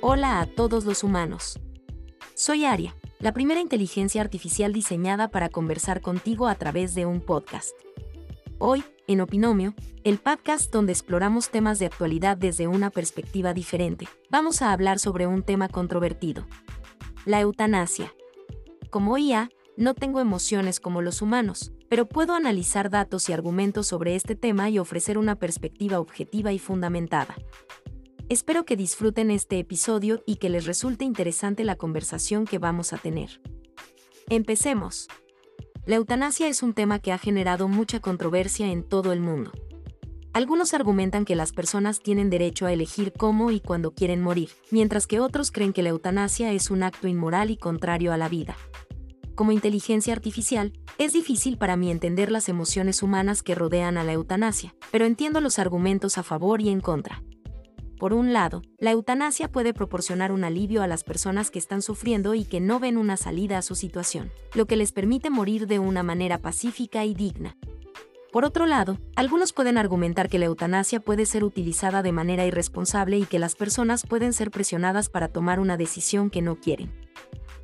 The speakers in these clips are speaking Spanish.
Hola a todos los humanos. Soy Aria, la primera inteligencia artificial diseñada para conversar contigo a través de un podcast. Hoy, en Opinomio, el podcast donde exploramos temas de actualidad desde una perspectiva diferente, vamos a hablar sobre un tema controvertido. La eutanasia. Como IA, no tengo emociones como los humanos, pero puedo analizar datos y argumentos sobre este tema y ofrecer una perspectiva objetiva y fundamentada. Espero que disfruten este episodio y que les resulte interesante la conversación que vamos a tener. Empecemos. La eutanasia es un tema que ha generado mucha controversia en todo el mundo. Algunos argumentan que las personas tienen derecho a elegir cómo y cuándo quieren morir, mientras que otros creen que la eutanasia es un acto inmoral y contrario a la vida. Como inteligencia artificial, es difícil para mí entender las emociones humanas que rodean a la eutanasia, pero entiendo los argumentos a favor y en contra. Por un lado, la eutanasia puede proporcionar un alivio a las personas que están sufriendo y que no ven una salida a su situación, lo que les permite morir de una manera pacífica y digna. Por otro lado, algunos pueden argumentar que la eutanasia puede ser utilizada de manera irresponsable y que las personas pueden ser presionadas para tomar una decisión que no quieren.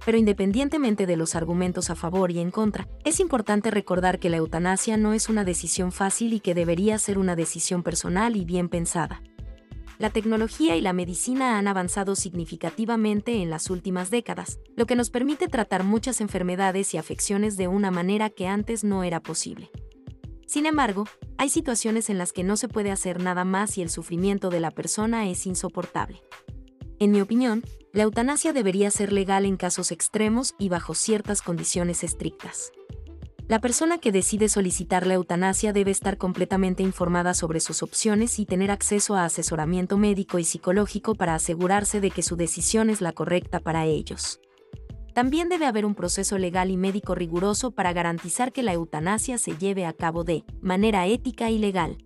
Pero independientemente de los argumentos a favor y en contra, es importante recordar que la eutanasia no es una decisión fácil y que debería ser una decisión personal y bien pensada la tecnología y la medicina han avanzado significativamente en las últimas décadas, lo que nos permite tratar muchas enfermedades y afecciones de una manera que antes no era posible. Sin embargo, hay situaciones en las que no se puede hacer nada más y el sufrimiento de la persona es insoportable. En mi opinión, la eutanasia debería ser legal en casos extremos y bajo ciertas condiciones estrictas. La persona que decide solicitar la eutanasia debe estar completamente informada sobre sus opciones y tener acceso a asesoramiento médico y psicológico para asegurarse de que su decisión es la correcta para ellos. También debe haber un proceso legal y médico riguroso para garantizar que la eutanasia se lleve a cabo de manera ética y legal.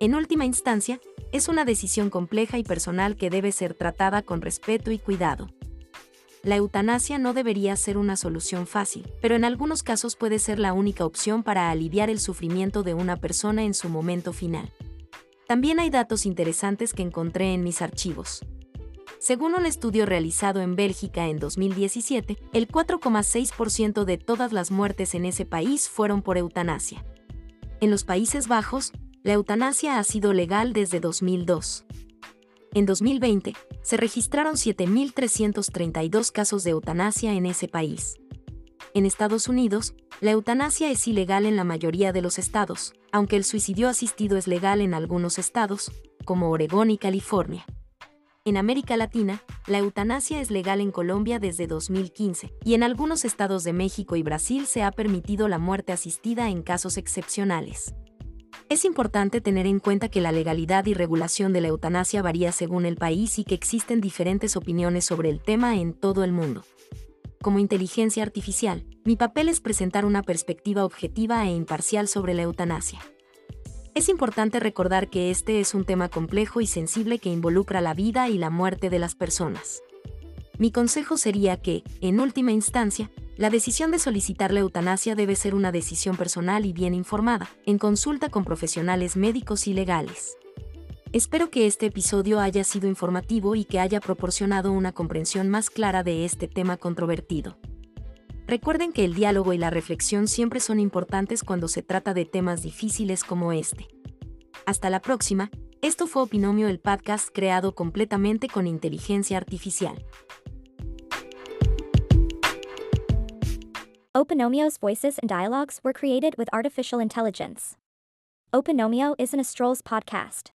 En última instancia, es una decisión compleja y personal que debe ser tratada con respeto y cuidado la eutanasia no debería ser una solución fácil, pero en algunos casos puede ser la única opción para aliviar el sufrimiento de una persona en su momento final. También hay datos interesantes que encontré en mis archivos. Según un estudio realizado en Bélgica en 2017, el 4,6% de todas las muertes en ese país fueron por eutanasia. En los Países Bajos, la eutanasia ha sido legal desde 2002. En 2020, se registraron 7.332 casos de eutanasia en ese país. En Estados Unidos, la eutanasia es ilegal en la mayoría de los estados, aunque el suicidio asistido es legal en algunos estados, como Oregón y California. En América Latina, la eutanasia es legal en Colombia desde 2015, y en algunos estados de México y Brasil se ha permitido la muerte asistida en casos excepcionales. Es importante tener en cuenta que la legalidad y regulación de la eutanasia varía según el país y que existen diferentes opiniones sobre el tema en todo el mundo. Como inteligencia artificial, mi papel es presentar una perspectiva objetiva e imparcial sobre la eutanasia. Es importante recordar que este es un tema complejo y sensible que involucra la vida y la muerte de las personas. Mi consejo sería que, en última instancia, la decisión de solicitar la eutanasia debe ser una decisión personal y bien informada, en consulta con profesionales médicos y legales. Espero que este episodio haya sido informativo y que haya proporcionado una comprensión más clara de este tema controvertido. Recuerden que el diálogo y la reflexión siempre son importantes cuando se trata de temas difíciles como este. Hasta la próxima, esto fue Opinomio el podcast creado completamente con inteligencia artificial. Opinomio's voices and dialogues were created with artificial intelligence. Opinomio is an Astrol's podcast.